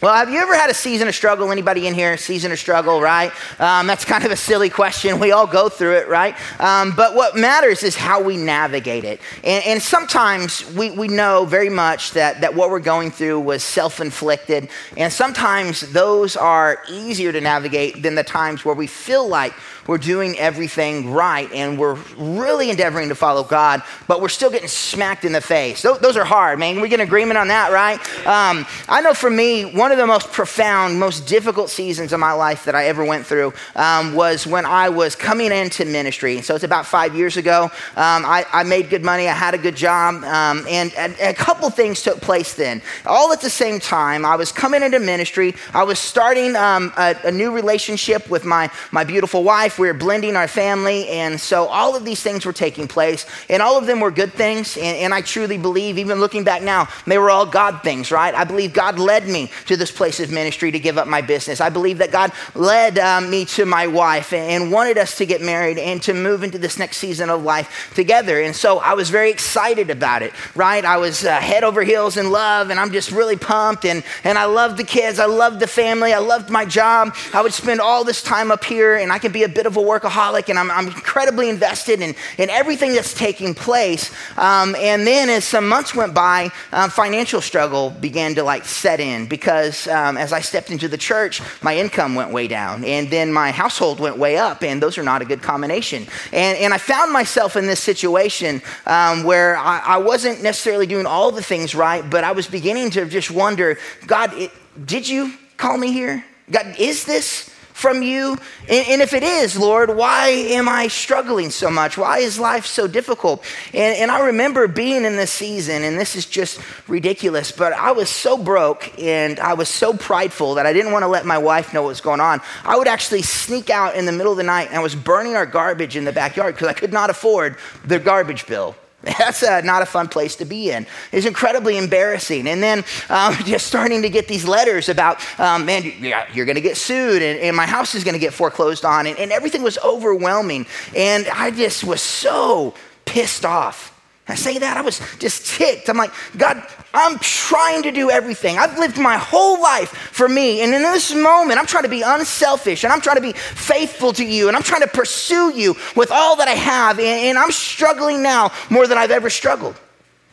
Well, have you ever had a season of struggle? Anybody in here, season of struggle, right? Um, that's kind of a silly question. We all go through it, right? Um, but what matters is how we navigate it. And, and, sometimes we, we know very much that, that what we're going through was self inflicted. And sometimes those are easier to navigate than the times where we feel like we're doing everything right and we're really endeavoring to follow God, but we're still getting smacked in the face. Those, are hard, man. We get an agreement on that, right? Um, I know for me, one of the most profound, most difficult seasons of my life that I ever went through um, was when I was coming into ministry. So it's about five years ago. Um, I, I, made good money, I had a good job, um, and, and a couple things took place then. All at the same time, I was coming into ministry, I was starting um, a, a new relationship with my, my beautiful wife life, we were blending our family. And so all of these things were taking place, and all of them were good things. And, and I truly believe, even looking back now, they were all God things, right? I believe God led me to this place of ministry to give up my business. I believe that God led um, me to my wife and wanted us to get married and to move into this next season of life together. And so I was very excited about it, right? I was uh, head over heels in love, and I'm just really pumped. And, and I loved the kids, I loved the family, I loved my job. I would spend all this time up here, and I could be a bit of a workaholic and I'm, I'm incredibly invested in, in everything that's taking place. Um, and then as some months went by, um, financial struggle began to like set in because um, as I stepped into the church, my income went way down and then my household went way up. And those are not a good combination. And, and I found myself in this situation um, where I, I, wasn't necessarily doing all the things right, but I was beginning to just wonder God, it, did you call me here? God, is this from you? And, and, if it is, Lord, why am I struggling so much? Why is life so difficult? And, and I remember being in this season, and this is just ridiculous, but I was so broke and I was so prideful that I didn't want to let my wife know what was going on. I would actually sneak out in the middle of the night and I was burning our garbage in the backyard because I could not afford the garbage bill. That's uh, not a fun place to be in. It's incredibly embarrassing. And then um, just starting to get these letters about, um, man, you're going to get sued and, and, my house is going to get foreclosed on. And, and everything was overwhelming. And I just was so pissed off. I say that, I was just ticked. I'm like, God, I'm trying to do everything. I've lived my whole life for me. And in this moment, I'm trying to be unselfish and I'm trying to be faithful to you and I'm trying to pursue you with all that I have. And, and I'm struggling now more than I've ever struggled.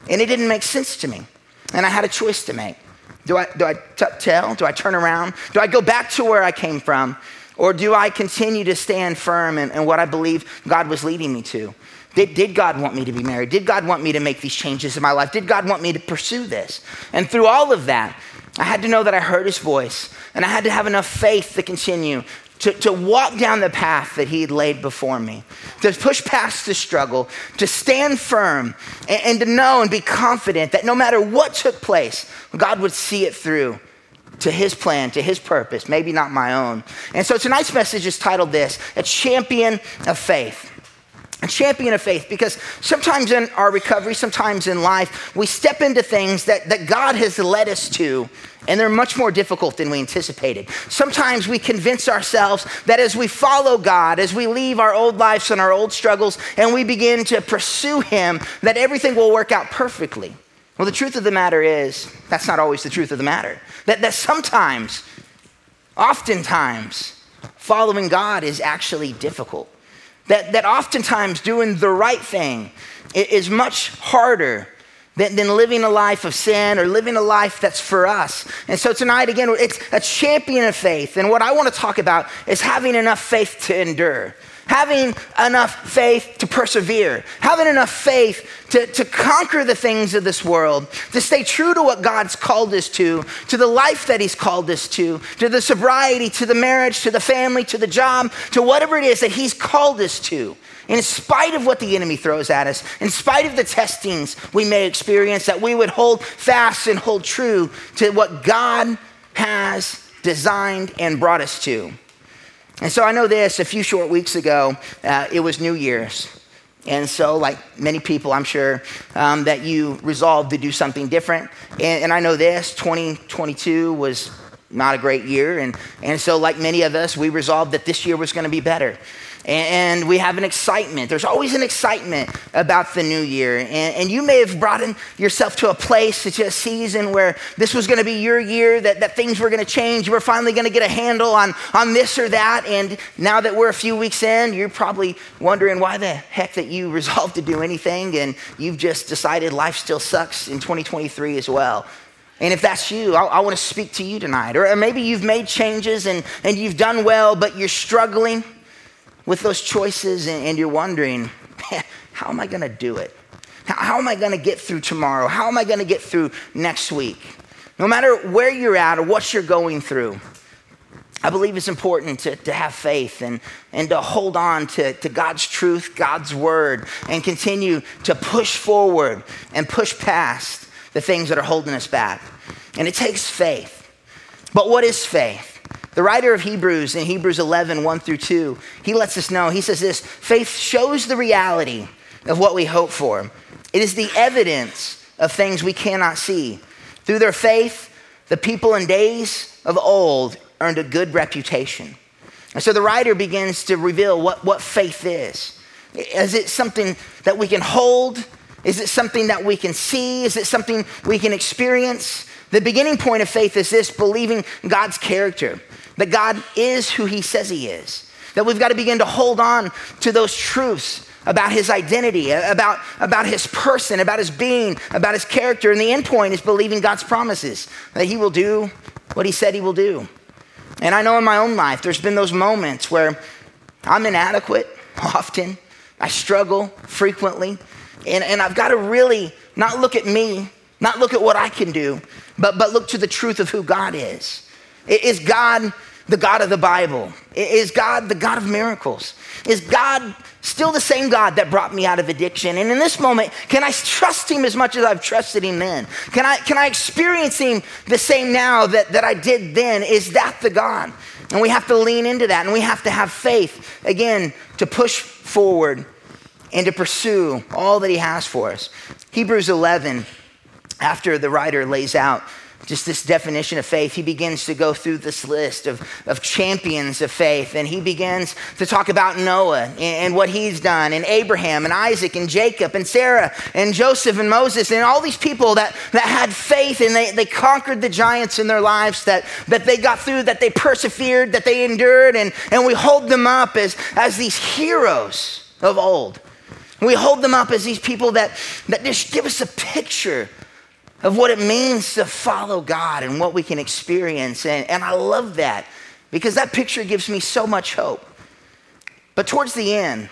And it didn't make sense to me. And I had a choice to make. Do I, do I t- tell? Do I turn around? Do I go back to where I came from? Or do I continue to stand firm in, in what I believe God was leading me to? Did, did God want me to be married? Did God want me to make these changes in my life? Did God want me to pursue this? And through all of that, I had to know that I heard his voice, and I had to have enough faith to continue to, to walk down the path that he had laid before me, to push past the struggle, to stand firm, and, and to know and be confident that no matter what took place, God would see it through to his plan, to his purpose, maybe not my own. And so tonight's message is titled this A Champion of Faith a champion of faith because sometimes in our recovery, sometimes in life, we step into things that, that God has led us to, and they're much more difficult than we anticipated. Sometimes we convince ourselves that as we follow God, as we leave our old lives and our old struggles, and we begin to pursue Him, that everything will work out perfectly. Well, the truth of the matter is, that's not always the truth of the matter. That, that sometimes, oftentimes, following God is actually difficult. That, that oftentimes doing the right thing is much harder than, than living a life of sin or living a life that's for us. And so tonight, again, it's a champion of faith. And what I want to talk about is having enough faith to endure having enough faith to persevere, having enough faith to, to conquer the things of this world, to stay true to what God's called us to, to the life that He's called us to, to the sobriety, to the marriage, to the family, to the job, to whatever it is that He's called us to. In spite of what the enemy throws at us, in spite of the testings we may experience, that we would hold fast and hold true to what God has designed and brought us to. And so I know this a few short weeks ago, uh, it was New Year's. And so, like many people, I'm sure um, that you resolved to do something different. And, and, I know this 2022 was not a great year. And, and so, like many of us, we resolved that this year was going to be better. And we have an excitement. There's always an excitement about the new year. And, and you may have brought in yourself to a place, to a season where this was going to be your year, that, that things were going to change. You were finally going to get a handle on, on this or that. And now that we're a few weeks in, you're probably wondering why the heck that you resolved to do anything and you've just decided life still sucks in 2023 as well. And if that's you, I, I want to speak to you tonight. Or, or maybe you've made changes and, and you've done well, but you're struggling with those choices and, and you're wondering, how am I going to do it? How, how am I going to get through tomorrow? How am I going to get through next week? No matter where you're at or what you're going through, I believe it's important to, to have faith and, and to hold on to, to God's truth, God's word, and continue to push forward and push past the things that are holding us back. And it takes faith. But what is faith? The writer of Hebrews in Hebrews 11, 1 through 2, he lets us know, he says this faith shows the reality of what we hope for. It is the evidence of things we cannot see. Through their faith, the people in days of old earned a good reputation. And so the writer begins to reveal what, what faith is. Is it something that we can hold? Is it something that we can see? Is it something we can experience? The beginning point of faith is this believing God's character that God is who he says he is. That we've got to begin to hold on to those truths about his identity, about, about his person, about his being, about his character. And the end point is believing God's promises that he will do what he said he will do. And I know in my own life, there's been those moments where I'm inadequate often, I struggle frequently, and, and I've got to really not look at me, not look at what I can do, but, but look to the truth of who God is. Is God the God of the Bible? Is God the God of miracles? Is God still the same God that brought me out of addiction? And in this moment, can I trust Him as much as I've trusted Him then? Can I, can I experience Him the same now that, that I did then? Is that the God? And we have to lean into that and we have to have faith, again, to push forward and to pursue all that He has for us. Hebrews 11, after the writer lays out just this definition of faith, he begins to go through this list of, of champions of faith. And he begins to talk about Noah and, and, what he's done, and Abraham and Isaac and Jacob and Sarah and Joseph and Moses and all these people that, that had faith and they, they conquered the giants in their lives, that, that they got through, that they persevered, that they endured. And, and we hold them up as, as these heroes of old. We hold them up as these people that, that just give us a picture of what it means to follow God and what we can experience. And, and I love that because that picture gives me so much hope. But towards the end,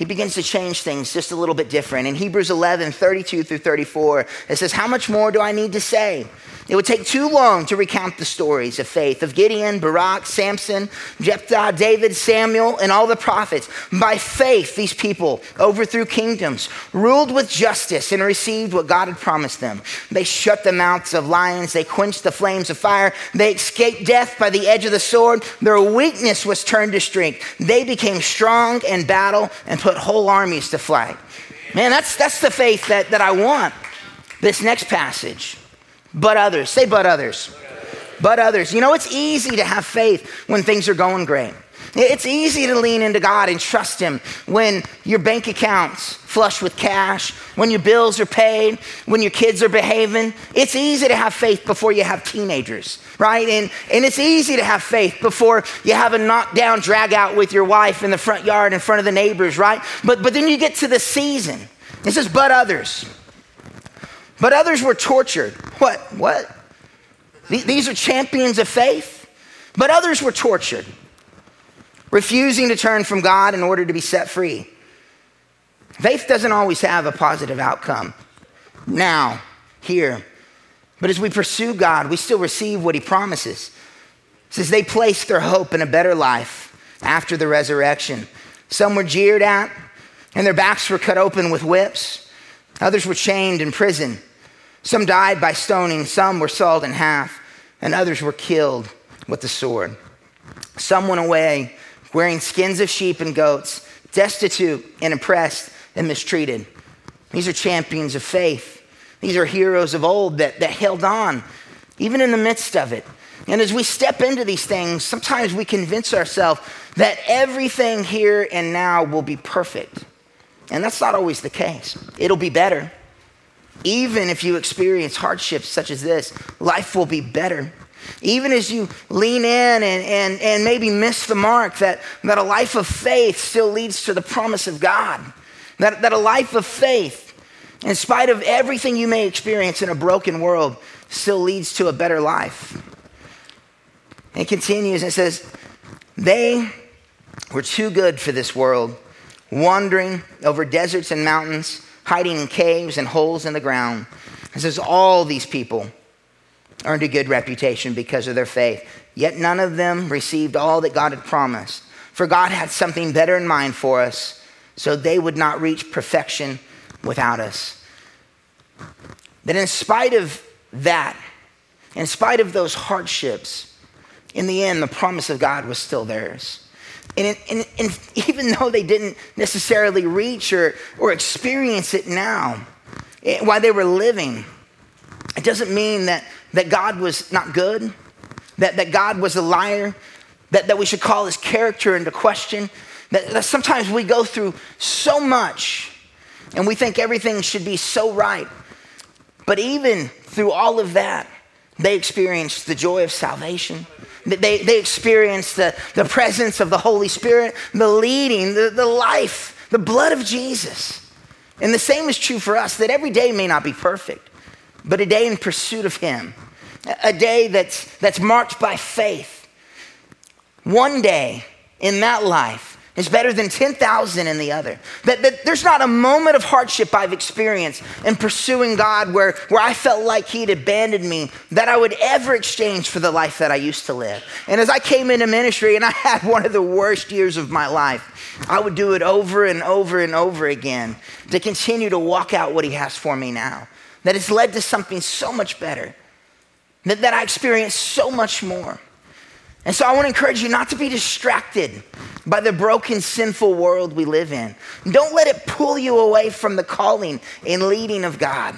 he begins to change things just a little bit different. In Hebrews 11, 32 through 34, it says, How much more do I need to say? It would take too long to recount the stories of faith of Gideon, Barak, Samson, Jephthah, David, Samuel, and all the prophets. By faith, these people overthrew kingdoms, ruled with justice, and received what God had promised them. They shut the mouths of lions, they quenched the flames of fire, they escaped death by the edge of the sword. Their weakness was turned to strength. They became strong in battle and put whole armies to flight. Man, that's, that's the faith that, that I want. This next passage. But others. Say, but others. But others. You know, it's easy to have faith when things are going great. It's easy to lean into God and trust Him when your bank account's flush with cash, when your bills are paid, when your kids are behaving. It's easy to have faith before you have teenagers, right? And, and it's easy to have faith before you have a knockdown drag out with your wife in the front yard in front of the neighbors, right? But, but then you get to the season. It says, but others. But others were tortured. What? What? These are champions of faith. But others were tortured, refusing to turn from God in order to be set free. Faith doesn't always have a positive outcome now, here. But as we pursue God, we still receive what He promises. Says they placed their hope in a better life after the resurrection. Some were jeered at, and their backs were cut open with whips. Others were chained in prison. Some died by stoning, some were sawed in half, and others were killed with the sword. Some went away wearing skins of sheep and goats, destitute and oppressed and mistreated. These are champions of faith. These are heroes of old that, that held on, even in the midst of it. And as we step into these things, sometimes we convince ourselves that everything here and now will be perfect. And that's not always the case. It'll be better. Even if you experience hardships such as this, life will be better. Even as you lean in and, and, and maybe miss the mark, that, that a life of faith still leads to the promise of God. That, that a life of faith, in spite of everything you may experience in a broken world, still leads to a better life. It continues and says, They were too good for this world, wandering over deserts and mountains, hiding in caves and holes in the ground. It says, All these people earned a good reputation because of their faith, yet none of them received all that God had promised. For God had something better in mind for us, so they would not reach perfection without us. That in spite of that, in spite of those hardships, in the end, the promise of God was still theirs. And, and, and, even though they didn't necessarily reach or, or experience it now, it, while they were living, it doesn't mean that, that God was not good, that, that God was a liar, that, that we should call his character into question. That, that sometimes we go through so much and we think everything should be so right. But even through all of that, they experienced the joy of salvation. They, they experienced the, the presence of the Holy Spirit, the leading, the, the life, the blood of Jesus. And the same is true for us that every day may not be perfect, but a day in pursuit of Him, a day that's, that's marked by faith. One day in that life is better than 10,000 in the other. That, that there's not a moment of hardship I've experienced in pursuing God where, where I felt like He'd abandoned me that I would ever exchange for the life that I used to live. And as I came into ministry and I had one of the worst years of my life, I would do it over and over and over again to continue to walk out what He has for me now. That has led to something so much better, that, that I experience so much more. And so I want to encourage you not to be distracted by the broken, sinful world we live in. Don't let it pull you away from the calling and leading of God.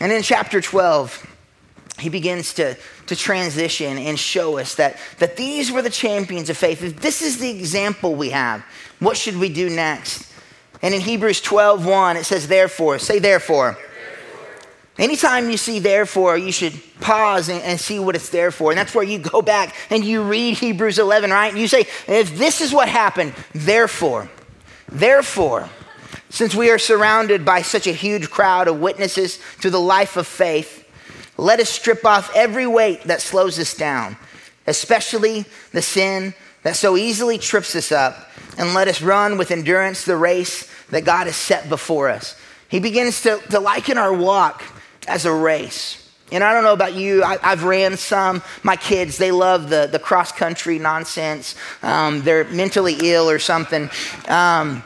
And in chapter 12, he begins to, to transition and show us that, that these were the champions of faith. If this is the example we have, what should we do next? And in Hebrews 12, 1, it says, therefore, say therefore. Anytime you see therefore, you should pause and, and, see what it's there for. And that's where you go back and you read Hebrews 11, right? And you say, if this is what happened, therefore, therefore, since we are surrounded by such a huge crowd of witnesses to the life of faith, let us strip off every weight that slows us down, especially the sin that so easily trips us up, and let us run with endurance the race that God has set before us. He begins to, to liken our walk as a race. And I don't know about you, I, have ran some. My kids, they love the, the cross country nonsense. Um, they're mentally ill or something. Um,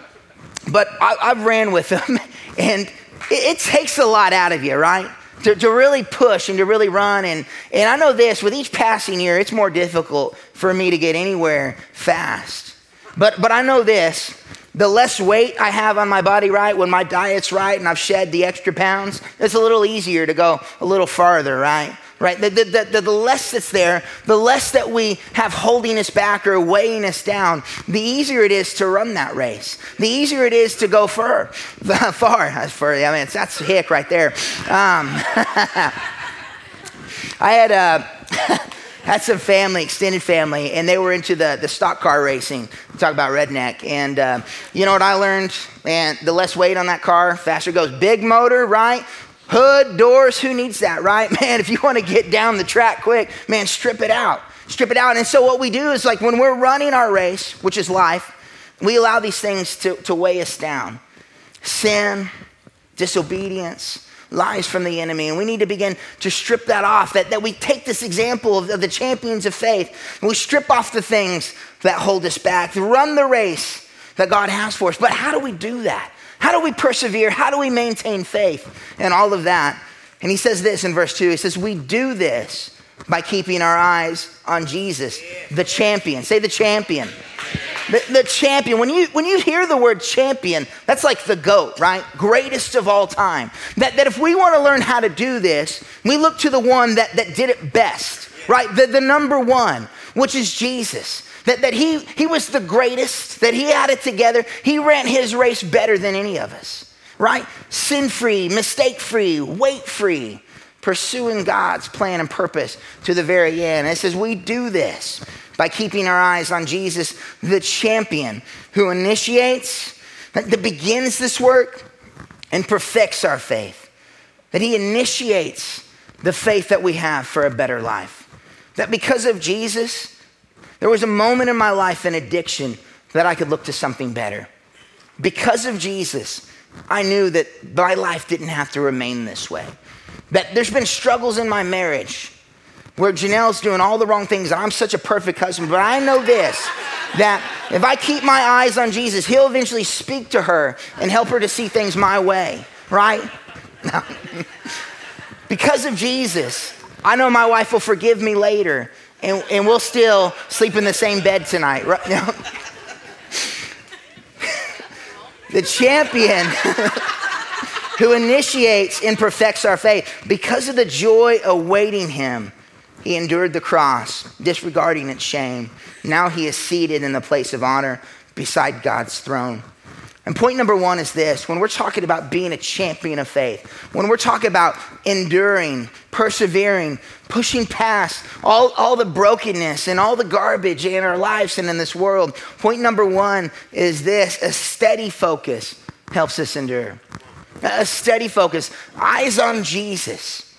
but I, have ran with them, and it, it, takes a lot out of you, right? To, to really push and to really run. And, and I know this with each passing year, it's more difficult for me to get anywhere fast. But, but I know this the less weight I have on my body, right, when my diet's right and I've shed the extra pounds, it's a little easier to go a little farther, right? Right? The, the, the, the less that's there, the less that we have holding us back or weighing us down, the easier it is to run that race. The easier it is to go far. far. Far. I mean, that's hick right there. Um, I had a. had some family, extended family, and they were into the, the stock car racing. Talk about redneck. And uh, you know what I learned? Man, the less weight on that car, faster goes. Big motor, right? Hood, doors, who needs that, right? Man, if you want to get down the track quick, man, strip it out. Strip it out. And so what we do is like when we're running our race, which is life, we allow these things to, to weigh us down. Sin, disobedience, lies from the enemy. And we need to begin to strip that off, that, that we take this example of, of the champions of faith and we strip off the things that hold us back, run the race that God has for us. But how do we do that? How do we persevere? How do we maintain faith and all of that? And he says this in verse 2 he says, We do this by keeping our eyes on Jesus, the champion. Say the champion. The, the, champion. When you, when you hear the word champion, that's like the GOAT, right? Greatest of all time. That, that if we want to learn how to do this, we look to the one that, that did it best. right? The, the number one, which is Jesus. That, that he, he was the greatest, that he had it together. He ran his race better than any of us, right? Sin free, mistake free, weight free, pursuing God's plan and purpose to the very end. And it says we do this by keeping our eyes on Jesus, the champion who initiates, that begins this work and perfects our faith. That he initiates the faith that we have for a better life. That because of Jesus, there was a moment in my life in addiction that I could look to something better. Because of Jesus, I knew that my life didn't have to remain this way. That there's been struggles in my marriage where Janelle's doing all the wrong things. I'm such a perfect husband, but I know this that if I keep my eyes on Jesus, He'll eventually speak to her and help her to see things my way, right? because of Jesus, I know my wife will forgive me later and, and we'll still sleep in the same bed tonight. Right? the champion who initiates and perfects our faith because of the joy awaiting him he endured the cross, disregarding its shame. Now he is seated in the place of honor beside God's throne. And point number one is this when we're talking about being a champion of faith, when we're talking about enduring, persevering, pushing past all, all the brokenness and all the garbage in our lives and in this world, point number one is this a steady focus helps us endure. A steady focus, eyes on Jesus,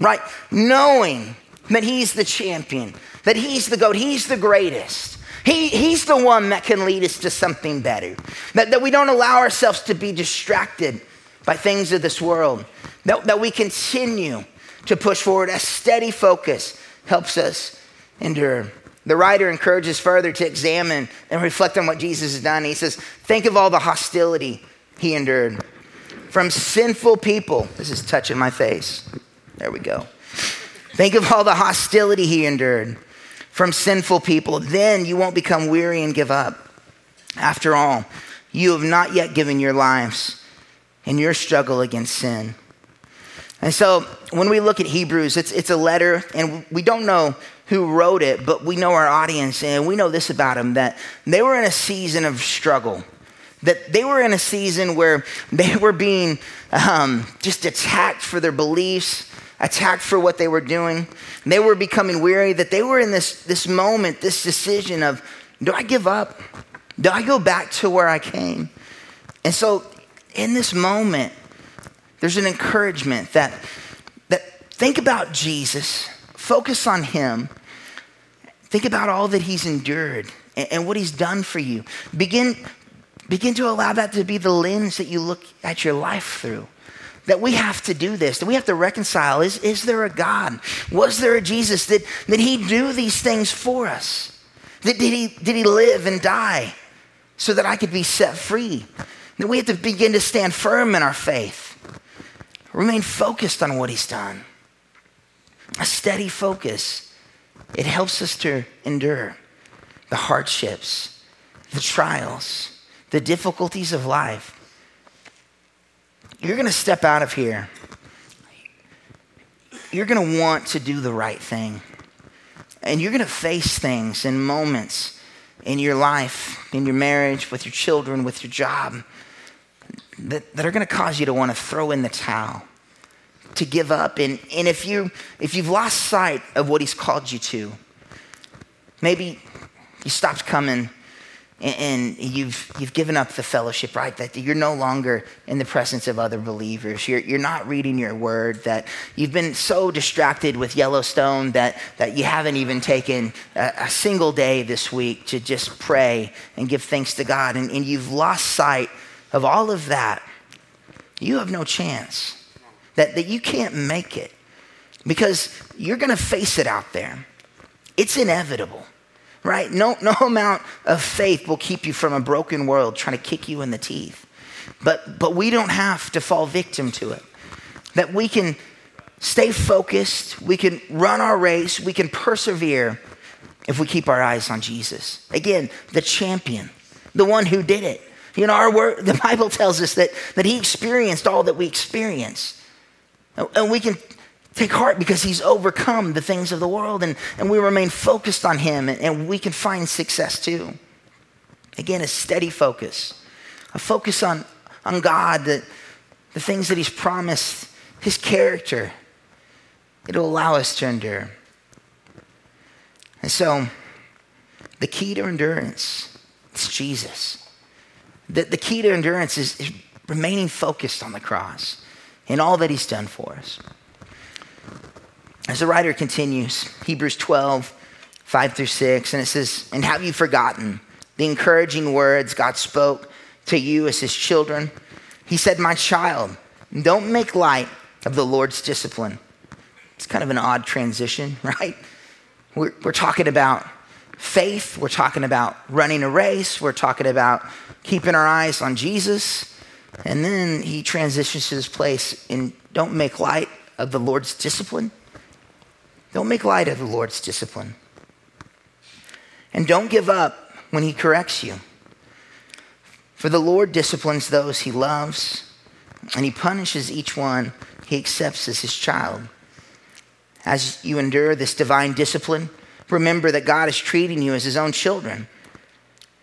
right? Knowing that he's the champion, that he's the GOAT, he's the greatest. He, he's the one that can lead us to something better. That, that we don't allow ourselves to be distracted by things of this world. That, that we continue to push forward. A steady focus helps us endure. The writer encourages further to examine and reflect on what Jesus has done. He says, Think of all the hostility he endured from sinful people. This is touching my face. There we go. Think of all the hostility he endured from sinful people. Then you won't become weary and give up. After all, you have not yet given your lives in your struggle against sin. And so when we look at Hebrews, it's, it's a letter, and we don't know who wrote it, but we know our audience, and we know this about them that they were in a season of struggle. That they were in a season where they were being um, just attacked for their beliefs, attacked for what they were doing. They were becoming weary, that they were in this, this moment, this decision of do I give up? Do I go back to where I came? And so in this moment, there's an encouragement that, that think about Jesus, focus on him, think about all that he's endured and, and what he's done for you. Begin, begin to allow that to be the lens that you look at your life through that we have to do this, that we have to reconcile. Is, is there a God? Was there a Jesus? Did, did he do these things for us? Did, did, he, did he live and die so that I could be set free? That we have to begin to stand firm in our faith, remain focused on what he's done. A steady focus, it helps us to endure the hardships, the trials, the difficulties of life you're going to step out of here. You're going to want to do the right thing. And you're going to face things and moments in your life, in your marriage, with your children, with your job, that, that are going to cause you to want to throw in the towel, to give up. And, and if, you, if you've lost sight of what He's called you to, maybe you stopped coming and you've, you've given up the fellowship, right? That you're no longer in the presence of other believers. You're, you're not reading your word, that you've been so distracted with Yellowstone that, that you haven't even taken a, a single day this week to just pray and give thanks to God. And, and you've lost sight of all of that. You have no chance, that, that you can't make it because you're going to face it out there. It's inevitable right? No, no amount of faith will keep you from a broken world trying to kick you in the teeth. But, but we don't have to fall victim to it. That we can stay focused, we can run our race, we can persevere if we keep our eyes on Jesus. Again, the champion, the one who did it. You know, our word, the Bible tells us that, that he experienced all that we experience. And we can Take heart because he's overcome the things of the world and, and we remain focused on him and, and we can find success too. Again, a steady focus, a focus on, on God, the, the things that he's promised, his character. It'll allow us to endure. And so, the key to endurance is Jesus. The, the key to endurance is, is remaining focused on the cross and all that he's done for us. As the writer continues, Hebrews 12, 5 through 6, and it says, And have you forgotten the encouraging words God spoke to you as his children? He said, My child, don't make light of the Lord's discipline. It's kind of an odd transition, right? We're, we're talking about faith, we're talking about running a race, we're talking about keeping our eyes on Jesus. And then he transitions to this place and don't make light of the Lord's discipline. Don't make light of the Lord's discipline. And don't give up when he corrects you. For the Lord disciplines those he loves, and he punishes each one he accepts as his child. As you endure this divine discipline, remember that God is treating you as his own children.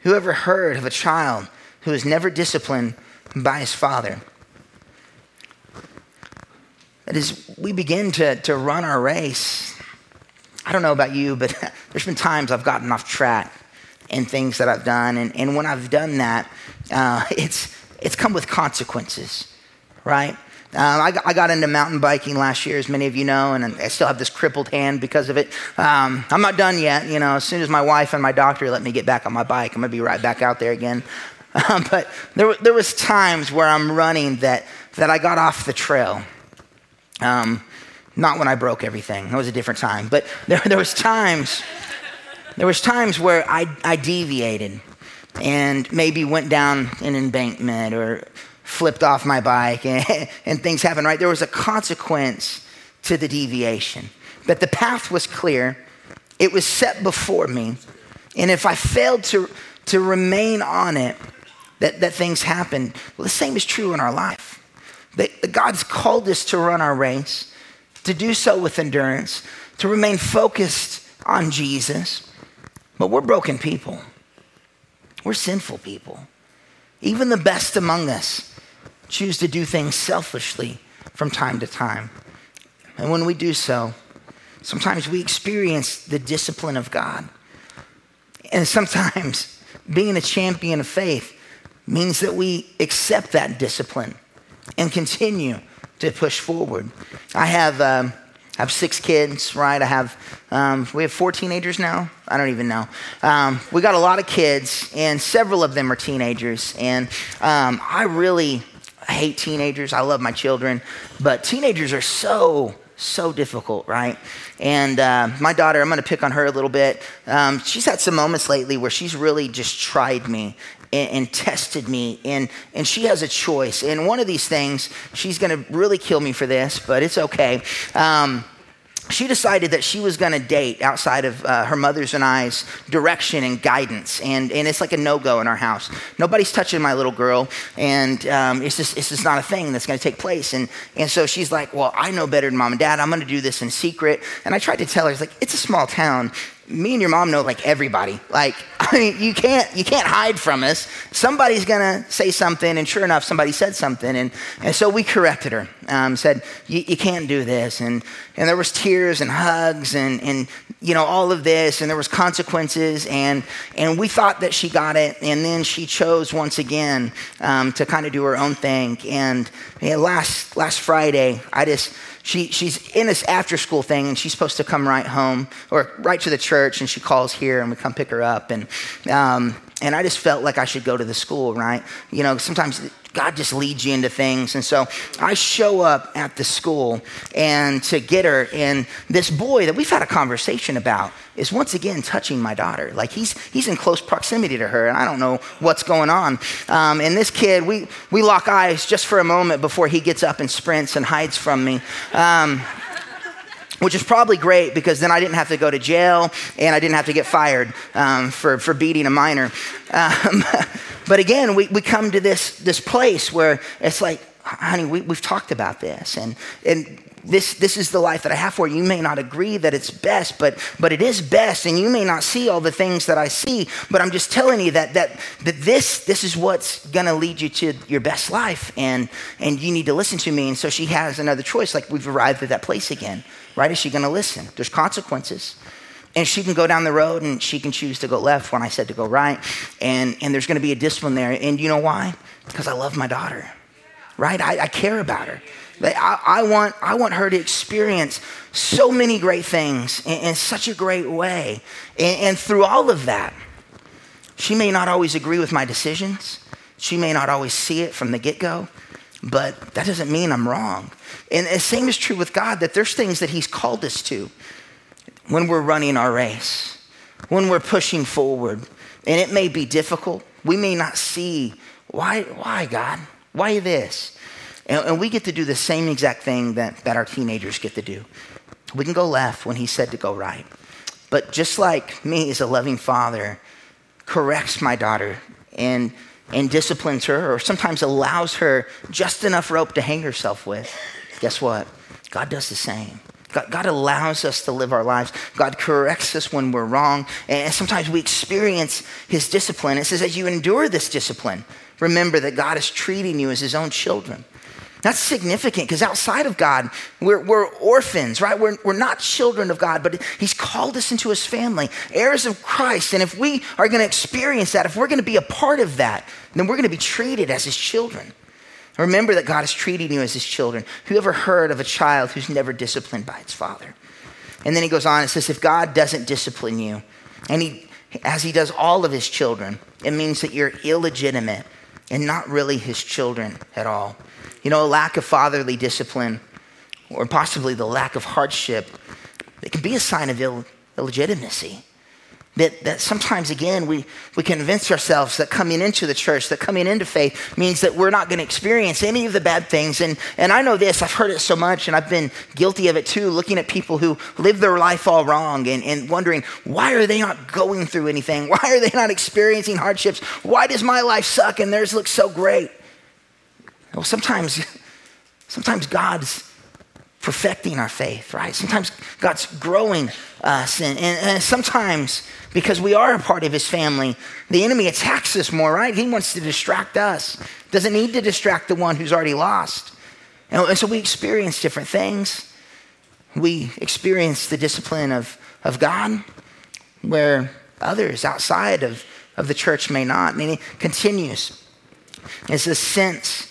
Who ever heard of a child who is never disciplined by his father? That is, we begin to, to run our race. I don't know about you, but there's been times I've gotten off track in things that I've done. And, and when I've done that, uh, it's, it's come with consequences, right? Um, I, I, got into mountain biking last year, as many of you know, and I still have this crippled hand because of it. Um, I'm not done yet. You know, as soon as my wife and my doctor let me get back on my bike, I'm gonna be right back out there again. Um, but there, there was times where I'm running that, that I got off the trail. Um, not when I broke everything. That was a different time. But there, there was times, there was times where I, I deviated and maybe went down an embankment or flipped off my bike and, and things happened, right? There was a consequence to the deviation. But the path was clear, it was set before me. And if I failed to, to remain on it, that, that things happened. Well, the same is true in our life. That, that God's called us to run our race, to do so with endurance, to remain focused on Jesus. But we're broken people. We're sinful people. Even the best among us choose to do things selfishly from time to time. And when we do so, sometimes we experience the discipline of God. And sometimes being a champion of faith means that we accept that discipline and continue to push forward. I have, um, I have six kids, right? I have, um, we have four teenagers now. I don't even know. Um, we got a lot of kids, and several of them are teenagers. And um, I really hate teenagers. I love my children, but teenagers are so so difficult, right? And uh, my daughter, I'm going to pick on her a little bit. Um, she's had some moments lately where she's really just tried me and, and, tested me, and, and she has a choice. And one of these things, she's going to really kill me for this, but it's okay. Um, she decided that she was going to date outside of uh, her mother's and I's direction and guidance. And, and it's like a no go in our house. Nobody's touching my little girl. And um, it's, just, it's just not a thing that's going to take place. And, and so she's like, Well, I know better than mom and dad. I'm going to do this in secret. And I tried to tell her, it's like, it's a small town me and your mom know like everybody. Like, I mean, you can't you can't hide from us. Somebody's gonna say something, and sure enough, somebody said something, and, and so we corrected her. Um, said you can't do this, and and there was tears and hugs and and you know all of this, and there was consequences, and and we thought that she got it, and then she chose once again um, to kind of do her own thing. And yeah, last last Friday, I just she, she's in this after school thing and she's supposed to come right home or right to the church and she calls here and we come pick her up and um, and I just felt like I should go to the school, right? You know, sometimes God just leads you into things. And so I show up at the school and to get her, and this boy that we've had a conversation about is once again touching my daughter. Like he's, he's in close proximity to her, and I don't know what's going on. Um, and this kid, we, we lock eyes just for a moment before he gets up and sprints and hides from me. Um, which is probably great because then I didn't have to go to jail and I didn't have to get fired um, for, for beating a minor. Um, but again, we, we come to this, this place where it's like, honey, we, we've talked about this. And, and this, this is the life that I have for you. You may not agree that it's best, but, but it is best. And you may not see all the things that I see, but I'm just telling you that, that, that this, this is what's going to lead you to your best life. And, and you need to listen to me. And so she has another choice. Like we've arrived at that place again, right? Is she going to listen? There's consequences. And she can go down the road and she can choose to go left when I said to go right. And, and there's going to be a discipline there. And you know why? Because I love my daughter, right? I, I care about her. I, I, want, I want her to experience so many great things in, in such a great way. And, and through all of that, she may not always agree with my decisions. She may not always see it from the get go, but that doesn't mean I'm wrong. And the same is true with God that there's things that He's called us to when we're running our race, when we're pushing forward. And it may be difficult. We may not see why, why God? Why this? And, and we get to do the same exact thing that, that our teenagers get to do. We can go left when he said to go right. But just like me as a loving father corrects my daughter and, and disciplines her, or sometimes allows her just enough rope to hang herself with, guess what? God does the same. God, God, allows us to live our lives. God corrects us when we're wrong. And sometimes we experience his discipline. It says, as you endure this discipline, remember that God is treating you as his own children. That's significant because outside of God, we're, we're orphans, right? We're, we're not children of God, but He's called us into His family, heirs of Christ. And if we are going to experience that, if we're going to be a part of that, then we're going to be treated as His children. Remember that God is treating you as His children. Who ever heard of a child who's never disciplined by its father? And then He goes on and says, if God doesn't discipline you, and He, as He does all of His children, it means that you're illegitimate and not really His children at all. You know, a lack of fatherly discipline or possibly the lack of hardship, it can be a sign of Ill- illegitimacy. That, that sometimes, again, we, we convince ourselves that coming into the church, that coming into faith means that we're not going to experience any of the bad things. And, and I know this, I've heard it so much, and I've been guilty of it too, looking at people who live their life all wrong and, and wondering, why are they not going through anything? Why are they not experiencing hardships? Why does my life suck and theirs look so great? Well, sometimes, sometimes God's perfecting our faith, right? Sometimes God's growing us. And, and, and, sometimes, because we are a part of his family, the enemy attacks us more, right? He wants to distract us. Doesn't need to distract the one who's already lost. And, and so we experience different things. We experience the discipline of, of God, where others outside of, of the church may not. I mean, it continues. It's a sense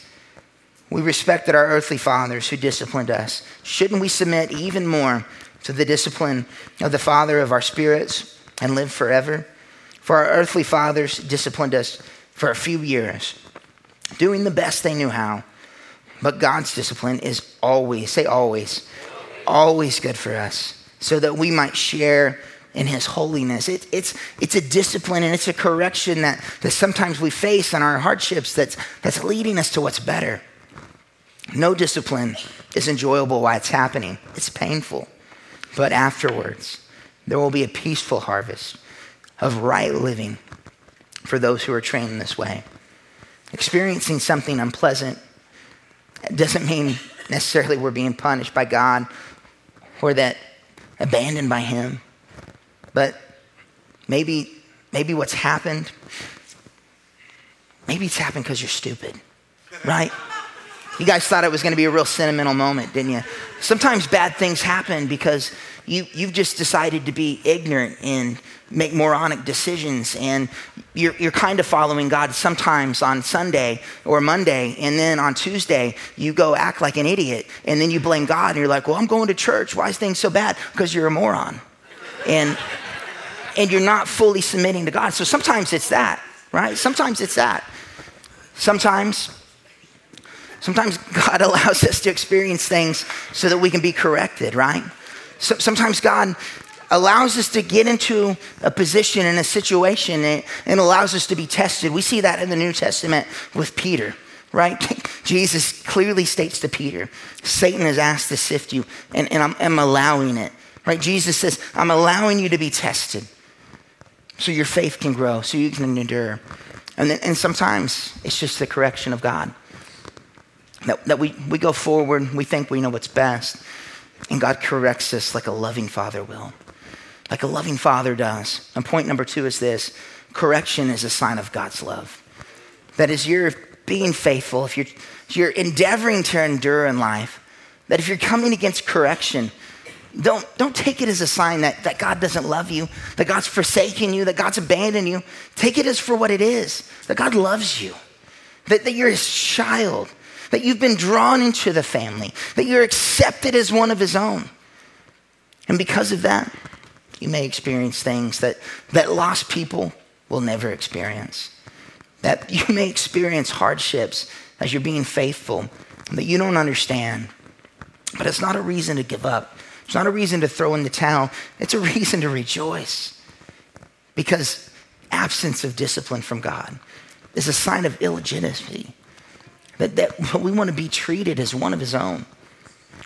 we respected our earthly fathers who disciplined us. Shouldn't we submit even more to the discipline of the Father of our spirits and live forever? For our earthly fathers disciplined us for a few years, doing the best they knew how. But God's discipline is always, say always, always good for us, so that we might share in his holiness. It, it's, it's a discipline and it's a correction that, that sometimes we face in our hardships that's, that's leading us to what's better. No discipline is enjoyable while it's happening, it's painful. But afterwards, there will be a peaceful harvest of right living for those who are trained in this way. Experiencing something unpleasant doesn't mean necessarily we're being punished by God or that abandoned by Him. But maybe, maybe what's happened, maybe it's happened because you're stupid, right? You guys thought it was going to be a real sentimental moment, didn't you? Sometimes bad things happen because you, you've just decided to be ignorant and make moronic decisions. And you're, you're kind of following God sometimes on Sunday or Monday. And then on Tuesday, you go act like an idiot. And then you blame God. And you're like, well, I'm going to church. Why is things so bad? Because you're a moron. And, and you're not fully submitting to God. So sometimes it's that, right? Sometimes it's that. Sometimes Sometimes God allows us to experience things so that we can be corrected, right? So, sometimes God allows us to get into a position in a situation and, and allows us to be tested. We see that in the New Testament with Peter, right? Jesus clearly states to Peter, Satan has asked to sift you, and, and I'm, I'm allowing it, right? Jesus says, I'm allowing you to be tested so your faith can grow, so you can endure. And, then, and sometimes it's just the correction of God. That, that we, we go forward, we think we know what's best, and God corrects us like a loving father will, like a loving father does. And point number two is this correction is a sign of God's love. That is, you're being faithful, if you're, you're endeavoring to endure in life, that if you're coming against correction, don't, don't take it as a sign that, that God doesn't love you, that God's forsaken you, that God's abandoned you. Take it as for what it is that God loves you, that, that you're his child, that you've been drawn into the family, that you're accepted as one of his own. And because of that, you may experience things that, that lost people will never experience. That you may experience hardships as you're being faithful that you don't understand. But it's not a reason to give up. It's not a reason to throw in the towel. It's a reason to rejoice. Because absence of discipline from God is a sign of illegitimacy. That, that we want to be treated as one of his own.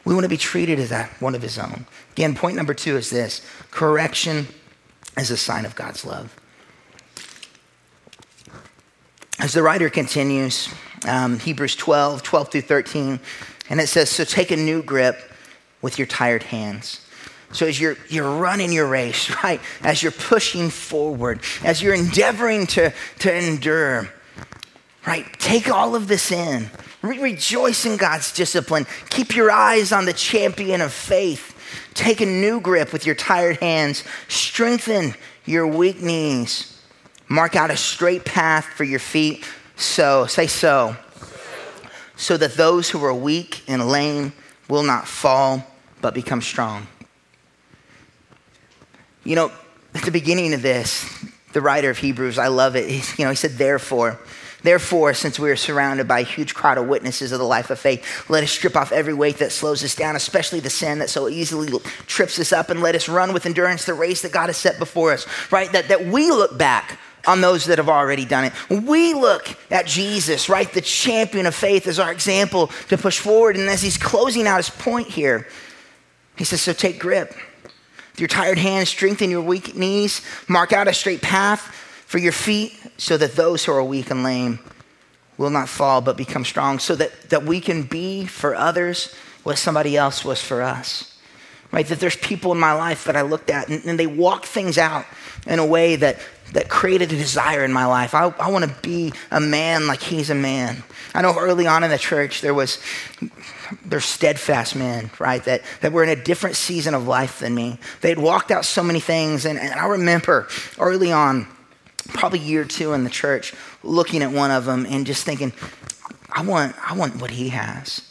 We want to be treated as that one of his own. Again, point number two is this correction is a sign of God's love. As the writer continues, um, Hebrews 12, 12 through 13, and it says, So take a new grip with your tired hands. So as you're, you're running your race, right? As you're pushing forward, as you're endeavoring to, to endure, right? Take all of this in. Re- rejoice in God's discipline. Keep your eyes on the champion of faith. Take a new grip with your tired hands. Strengthen your weak knees. Mark out a straight path for your feet. So, say so. So that those who are weak and lame will not fall but become strong. You know, at the beginning of this, the writer of Hebrews, I love it. He, you know, he said, therefore, Therefore, since we are surrounded by a huge crowd of witnesses of the life of faith, let us strip off every weight that slows us down, especially the sin that so easily trips us up, and let us run with endurance the race that God has set before us, right? That, that we look back on those that have already done it. We look at Jesus, right? The champion of faith as our example to push forward. And as he's closing out his point here, he says, So take grip. With your tired hands, strengthen your weak knees, mark out a straight path for your feet so that those who are weak and lame will not fall but become strong, so that, that we can be for others what somebody else was for us. Right? That there's people in my life that I looked at and, and they walk things out in a way that, that created a desire in my life. I, I want to be a man like he's a man. I know early on in the church there was they're steadfast men, right? That, that were in a different season of life than me. They had walked out so many things. And, and I remember early on, probably year two in the church, looking at one of them and just thinking, I want, I want what he has.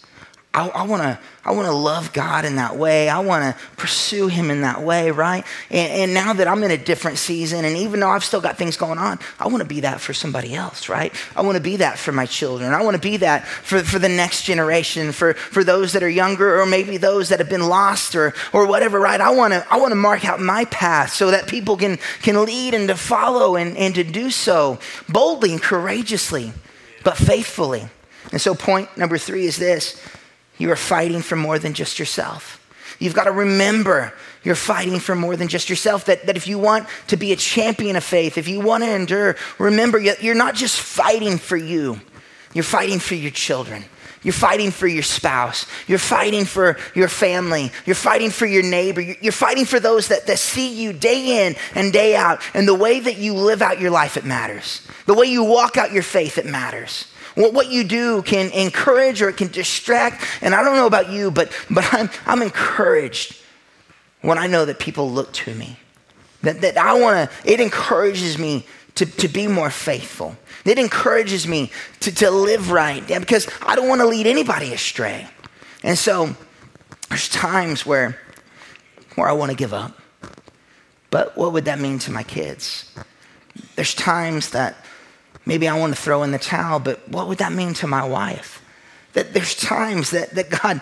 I, want to I wanna love God in that way. I want to pursue Him in that way, right? And, and, now that I'm in a different season, and even though I've still got things going on, I want to be that for somebody else, right? I want to be that for my children. I want to be that for, for the next generation, for, for those that are younger, or maybe those that have been lost, or, or whatever, right? I want to I wanna mark out my path so that people can, can lead and to follow and, and to do so boldly and courageously, but faithfully. And so, point number three is this you are fighting for more than just yourself. You've got to remember you're fighting for more than just yourself. That, that if you want to be a champion of faith, if you want to endure, remember you're not just fighting for you, you're fighting for your children. You're fighting for your spouse. You're fighting for your family. You're fighting for your neighbor. You're fighting for those that, that see you day in and day out. And the way that you live out your life, it matters. The way you walk out your faith, it matters. What you do can encourage or it can distract. And I don't know about you, but, but I'm, I'm encouraged when I know that people look to me. That, that I want to, it encourages me to, to be more faithful. It encourages me to, to live right yeah, because I don't want to lead anybody astray. And so there's times where, where I want to give up. But what would that mean to my kids? There's times that maybe I want to throw in the towel, but what would that mean to my wife? That there's times that, that God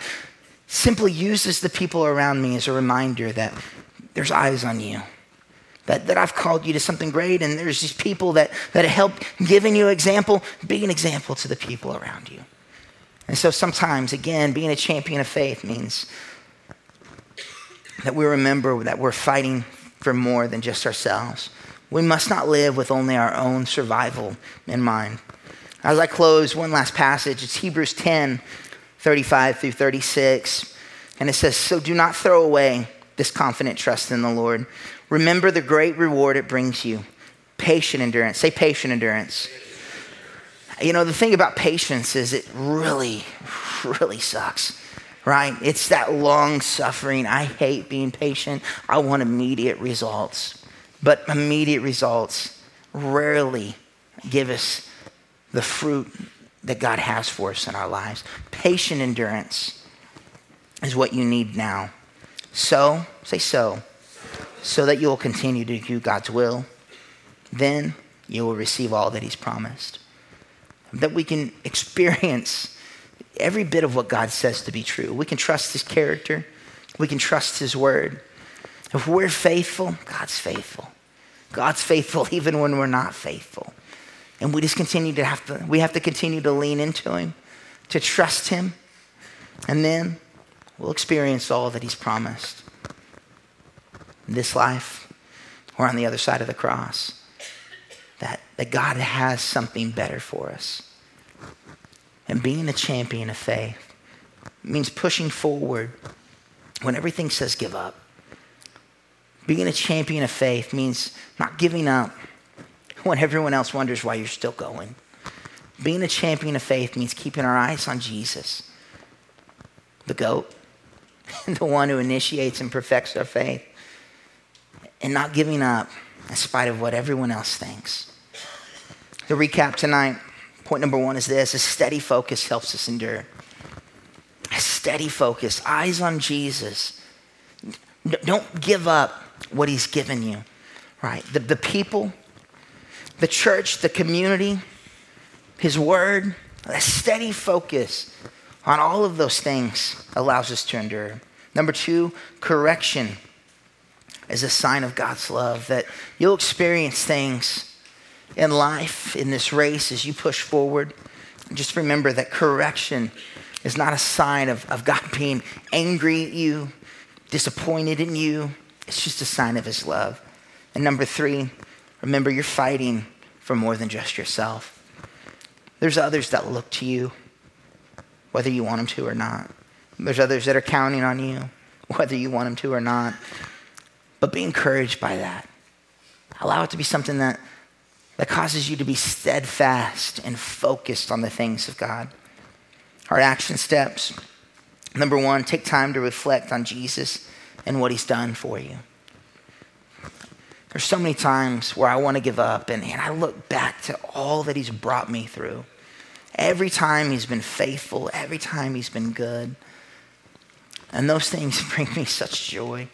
simply uses the people around me as a reminder that there's eyes on you. That, that I've called you to something great, and there's these people that, that help giving you example, be an example to the people around you. And so sometimes, again, being a champion of faith means that we remember that we're fighting for more than just ourselves. We must not live with only our own survival in mind. As I close, one last passage. It's Hebrews 10, 35 through 36. And it says, So do not throw away this confident trust in the Lord. Remember the great reward it brings you. Patient endurance. Say patient endurance. You know, the thing about patience is it really, really sucks, right? It's that long suffering. I hate being patient. I want immediate results. But immediate results rarely give us the fruit that God has for us in our lives. Patient endurance is what you need now. So, say so, so that you will continue to do God's will. Then you will receive all that He's promised. That we can experience every bit of what God says to be true. We can trust His character, we can trust His word. If we're faithful, God's faithful. God's faithful even when we're not faithful. And we just continue to have to, we have to continue to lean into Him, to trust Him, and then we'll experience all that He's promised in this life or on the other side of the cross. That, that God has something better for us. And being a champion of faith means pushing forward when everything says give up. Being a champion of faith means not giving up when everyone else wonders why you're still going. Being a champion of faith means keeping our eyes on Jesus, the goat, the one who initiates and perfects our faith, and not giving up in spite of what everyone else thinks. To recap tonight, point number one is this a steady focus helps us endure. A steady focus, eyes on Jesus. Don't give up what he's given you, right? The, the people, the church, the community, his word, a steady focus on all of those things allows us to endure. Number two, correction is a sign of God's love that you'll experience things in life, in this race, as you push forward. Just remember that correction is not a sign of, of God being angry at you, disappointed in you. It's just a sign of his love. And number three, remember you're fighting for more than just yourself. There's others that look to you, whether you want them to or not. There's others that are counting on you, whether you want them to or not. But be encouraged by that. Allow it to be something that, that causes you to be steadfast and focused on the things of God. Our action steps. Number one, take time to reflect on Jesus and what he's done for you. There's so many times where I want to give up, and, and I look back to all that he's brought me through. Every time he's been faithful, every time he's been good. And those things bring me such joy.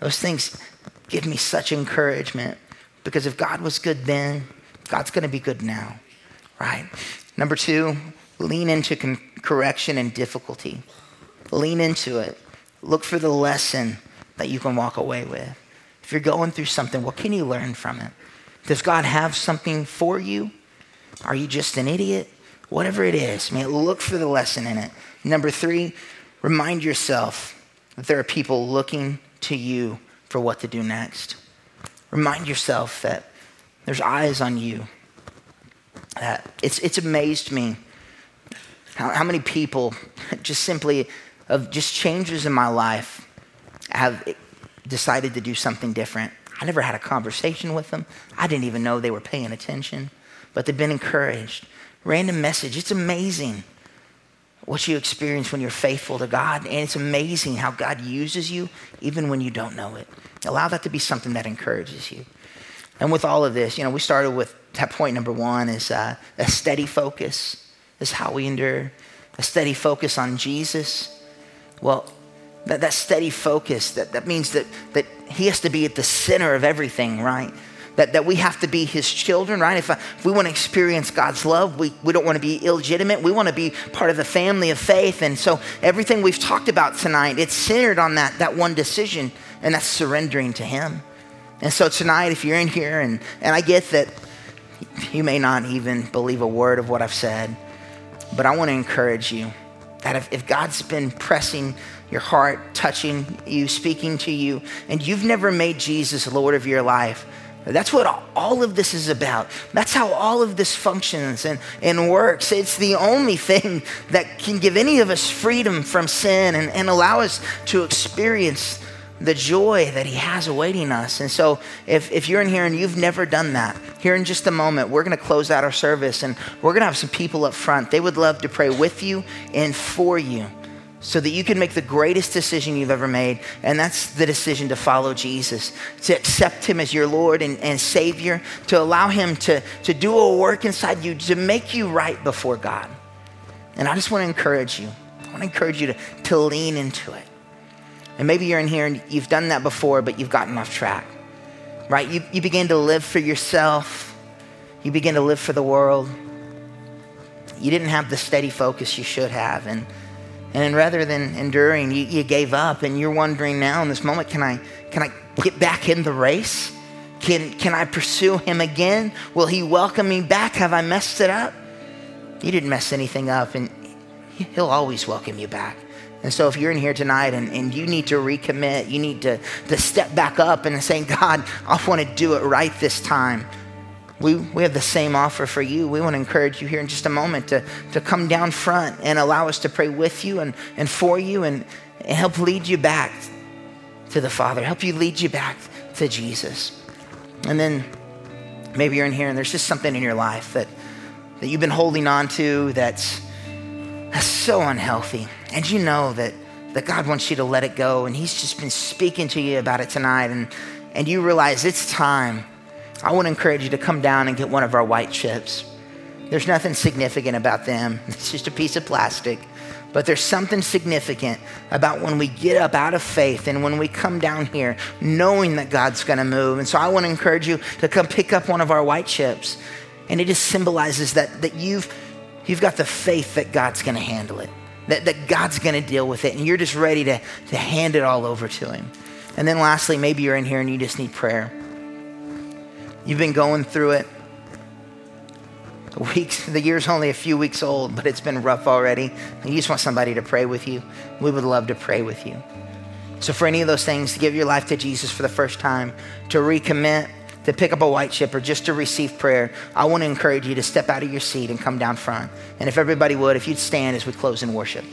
Those things give me such encouragement because if God was good then, God's going to be good now, right? Number two, lean into con- correction and difficulty. Lean into it. Look for the lesson that you can walk away with. If you're going through something, what can you learn from it? Does God have something for you? Are you just an idiot? Whatever it is, man, look for the lesson in it. Number three, remind yourself that there are people looking to you for what to do next. Remind yourself that there's eyes on you. That it's, it's amazed me how, how many people just simply of just changes in my life have decided to do something different. I never had a conversation with them. I didn't even know they were paying attention, but they've been encouraged. Random message. It's amazing what you experience when you're faithful to God, and it's amazing how God uses you even when you don't know it. Allow that to be something that encourages you. And with all of this, you know, we started with that point number one is uh, a steady focus is how we endure. A steady focus on Jesus. Well, that, that steady focus, that, that means that, that he has to be at the center of everything, right? That, that we have to be his children, right? If, uh, if we want to experience God's love, we, we don't want to be illegitimate. We want to be part of the family of faith. And so everything we've talked about tonight, it's centered on that, that one decision, and that's surrendering to him. And so tonight, if you're in here, and, and I get that you may not even believe a word of what I've said, but I want to encourage you that if, if God's been pressing your heart, touching you, speaking to you, and you've never made Jesus Lord of your life, That's what all of this is about. That's how all of this functions and, and works. It's the only thing that can give any of us freedom from sin and, and allow us to experience the joy that He has awaiting us. And so, if, if you're in here and you've never done that, here in just a moment, we're going to close out our service and we're going to have some people up front. They would love to pray with you and for you so that you can make the greatest decision you've ever made. And that's the decision to follow Jesus, to accept him as your Lord and, and, Savior, to allow him to, to do a work inside you to make you right before God. And I just want to encourage you. I want to encourage you to, to lean into it. And maybe you're in here and you've done that before, but you've gotten off track, right? You, you begin to live for yourself, you begin to live for the world. You didn't have the steady focus you should have. And and rather than enduring, you, you gave up and you're wondering now in this moment, can I, can I get back in the race? Can, can I pursue him again? Will he welcome me back? Have I messed it up? You didn't mess anything up, and he'll always welcome you back. And so, if you're in here tonight and, and you need to recommit, you need to, to step back up and say, God, I want to do it right this time we, we have the same offer for you. We want to encourage you here in just a moment to, to come down front and allow us to pray with you and, and for you and, and help lead you back to the Father, help you lead you back to Jesus. And then maybe you're in here and there's just something in your life that, that you've been holding on to that's, that's so unhealthy. And you know that, that God wants you to let it go. And He's just been speaking to you about it tonight. And, and you realize it's time I want to encourage you to come down and get one of our white chips. There's nothing significant about them, it's just a piece of plastic. But there's something significant about when we get up out of faith and when we come down here knowing that God's going to move. And so I want to encourage you to come pick up one of our white chips. And it just symbolizes that, that you've, you've got the faith that God's going to handle it, that, that God's going to deal with it, and you're just ready to, to hand it all over to Him. And then lastly, maybe you're in here and you just need prayer. You've been going through it. The weeks, the year's only a few weeks old, but it's been rough already. You just want somebody to pray with you. We would love to pray with you. So, for any of those things, to give your life to Jesus for the first time, to recommit, to pick up a white chip, or just to receive prayer, I want to encourage you to step out of your seat and come down front. And if everybody would, if you'd stand as we close in worship.